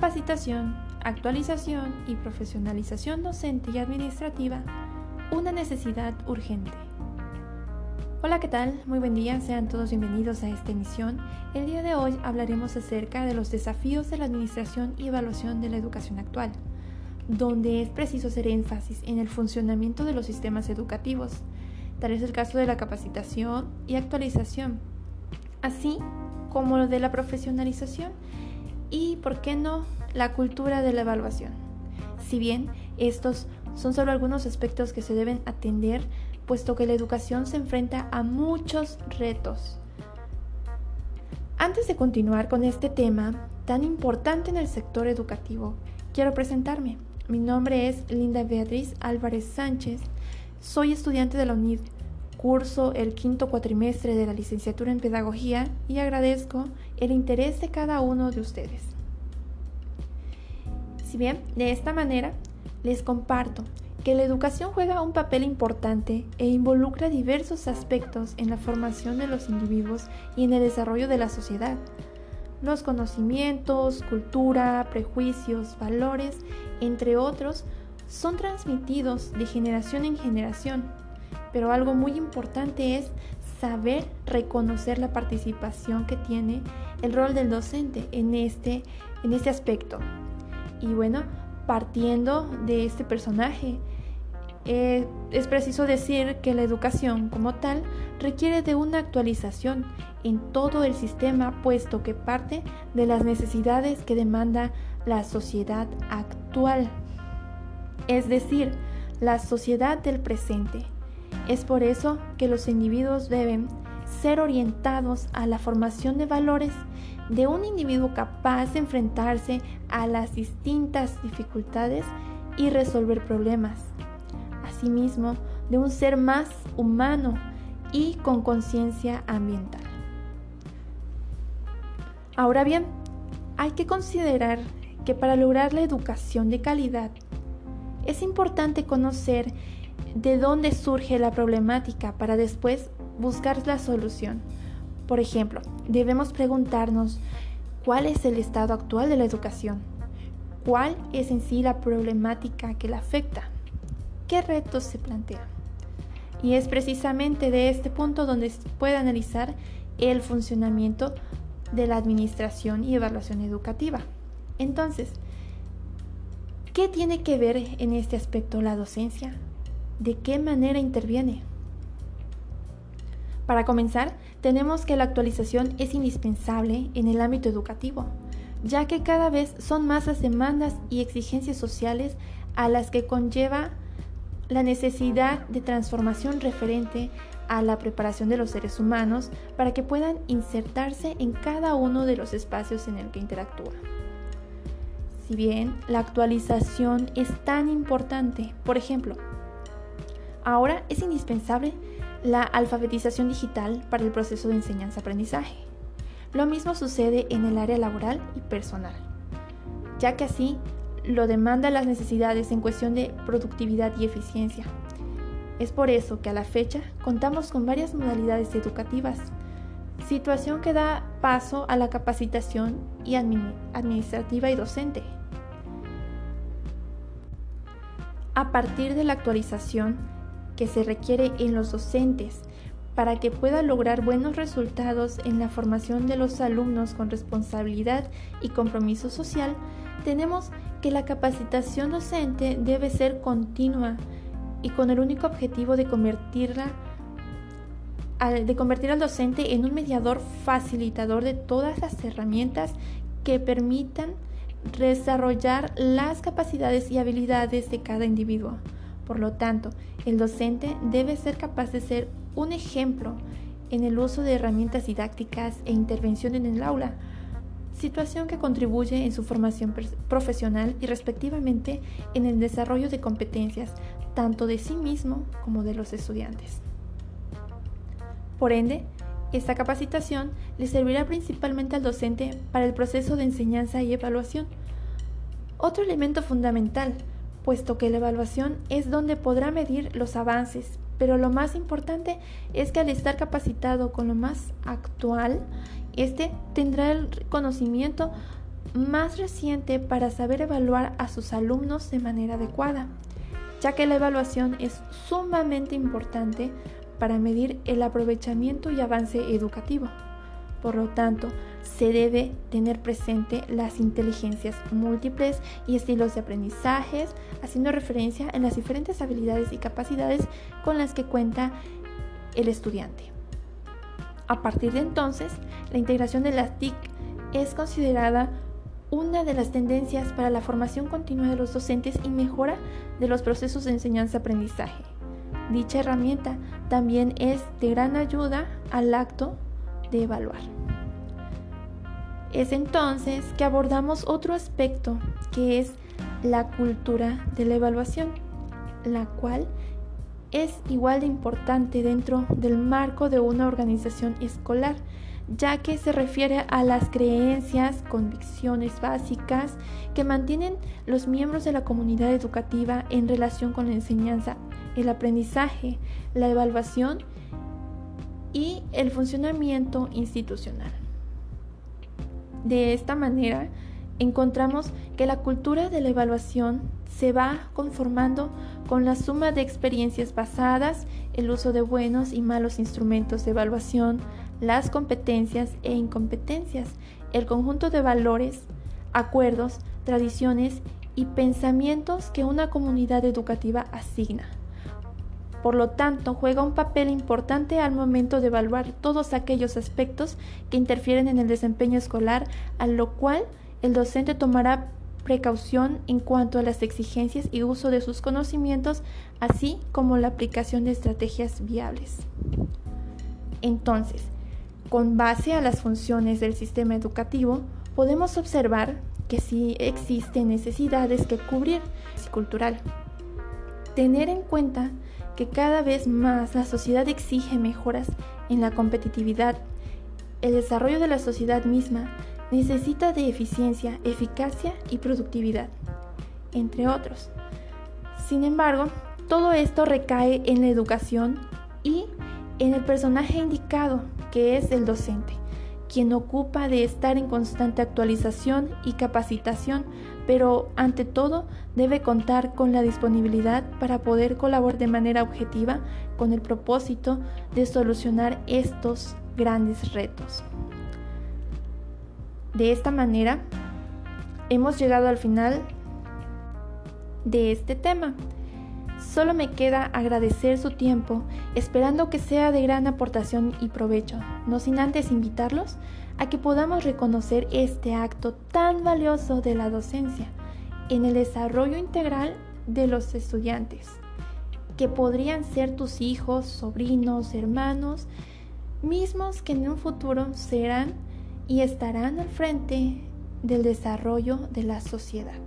capacitación, actualización y profesionalización docente y administrativa una necesidad urgente. Hola, ¿qué tal? Muy buen día, sean todos bienvenidos a esta emisión. El día de hoy hablaremos acerca de los desafíos de la administración y evaluación de la educación actual, donde es preciso hacer énfasis en el funcionamiento de los sistemas educativos. Tal es el caso de la capacitación y actualización, así como lo de la profesionalización y, ¿por qué no?, la cultura de la evaluación. Si bien estos son solo algunos aspectos que se deben atender, puesto que la educación se enfrenta a muchos retos. Antes de continuar con este tema tan importante en el sector educativo, quiero presentarme. Mi nombre es Linda Beatriz Álvarez Sánchez. Soy estudiante de la UNID. Curso el quinto cuatrimestre de la licenciatura en Pedagogía y agradezco el interés de cada uno de ustedes. Si bien de esta manera les comparto que la educación juega un papel importante e involucra diversos aspectos en la formación de los individuos y en el desarrollo de la sociedad. Los conocimientos, cultura, prejuicios, valores, entre otros, son transmitidos de generación en generación, pero algo muy importante es saber reconocer la participación que tiene el rol del docente en este, en este aspecto. Y bueno, partiendo de este personaje, eh, es preciso decir que la educación como tal requiere de una actualización en todo el sistema puesto que parte de las necesidades que demanda la sociedad actual, es decir, la sociedad del presente. Es por eso que los individuos deben ser orientados a la formación de valores de un individuo capaz de enfrentarse a las distintas dificultades y resolver problemas. Asimismo, de un ser más humano y con conciencia ambiental. Ahora bien, hay que considerar que para lograr la educación de calidad es importante conocer de dónde surge la problemática para después buscar la solución. Por ejemplo, debemos preguntarnos cuál es el estado actual de la educación, cuál es en sí la problemática que la afecta, qué retos se plantean. Y es precisamente de este punto donde se puede analizar el funcionamiento de la administración y evaluación educativa. Entonces, ¿qué tiene que ver en este aspecto la docencia? ¿De qué manera interviene? Para comenzar, tenemos que la actualización es indispensable en el ámbito educativo, ya que cada vez son más las demandas y exigencias sociales a las que conlleva la necesidad de transformación referente a la preparación de los seres humanos para que puedan insertarse en cada uno de los espacios en el que interactúan. Si bien la actualización es tan importante, por ejemplo, ahora es indispensable la alfabetización digital para el proceso de enseñanza-aprendizaje. Lo mismo sucede en el área laboral y personal, ya que así lo demandan las necesidades en cuestión de productividad y eficiencia. Es por eso que a la fecha contamos con varias modalidades educativas, situación que da paso a la capacitación y administrativa y docente. A partir de la actualización, que se requiere en los docentes para que pueda lograr buenos resultados en la formación de los alumnos con responsabilidad y compromiso social, tenemos que la capacitación docente debe ser continua y con el único objetivo de convertirla de convertir al docente en un mediador facilitador de todas las herramientas que permitan desarrollar las capacidades y habilidades de cada individuo. Por lo tanto, el docente debe ser capaz de ser un ejemplo en el uso de herramientas didácticas e intervención en el aula, situación que contribuye en su formación profesional y respectivamente en el desarrollo de competencias tanto de sí mismo como de los estudiantes. Por ende, esta capacitación le servirá principalmente al docente para el proceso de enseñanza y evaluación. Otro elemento fundamental puesto que la evaluación es donde podrá medir los avances, pero lo más importante es que al estar capacitado con lo más actual, este tendrá el conocimiento más reciente para saber evaluar a sus alumnos de manera adecuada, ya que la evaluación es sumamente importante para medir el aprovechamiento y avance educativo. Por lo tanto, se debe tener presente las inteligencias múltiples y estilos de aprendizajes, haciendo referencia en las diferentes habilidades y capacidades con las que cuenta el estudiante. A partir de entonces, la integración de las TIC es considerada una de las tendencias para la formación continua de los docentes y mejora de los procesos de enseñanza-aprendizaje. Dicha herramienta también es de gran ayuda al acto de evaluar. Es entonces que abordamos otro aspecto que es la cultura de la evaluación, la cual es igual de importante dentro del marco de una organización escolar, ya que se refiere a las creencias, convicciones básicas que mantienen los miembros de la comunidad educativa en relación con la enseñanza, el aprendizaje, la evaluación y el funcionamiento institucional. De esta manera, encontramos que la cultura de la evaluación se va conformando con la suma de experiencias pasadas, el uso de buenos y malos instrumentos de evaluación, las competencias e incompetencias, el conjunto de valores, acuerdos, tradiciones y pensamientos que una comunidad educativa asigna. Por lo tanto, juega un papel importante al momento de evaluar todos aquellos aspectos que interfieren en el desempeño escolar, a lo cual el docente tomará precaución en cuanto a las exigencias y uso de sus conocimientos, así como la aplicación de estrategias viables. Entonces, con base a las funciones del sistema educativo, podemos observar que sí existen necesidades que cubrir cultural. Tener en cuenta que cada vez más la sociedad exige mejoras en la competitividad. El desarrollo de la sociedad misma necesita de eficiencia, eficacia y productividad, entre otros. Sin embargo, todo esto recae en la educación y en el personaje indicado, que es el docente, quien ocupa de estar en constante actualización y capacitación pero ante todo debe contar con la disponibilidad para poder colaborar de manera objetiva con el propósito de solucionar estos grandes retos. De esta manera, hemos llegado al final de este tema. Solo me queda agradecer su tiempo, esperando que sea de gran aportación y provecho, no sin antes invitarlos a que podamos reconocer este acto tan valioso de la docencia en el desarrollo integral de los estudiantes, que podrían ser tus hijos, sobrinos, hermanos, mismos que en un futuro serán y estarán al frente del desarrollo de la sociedad.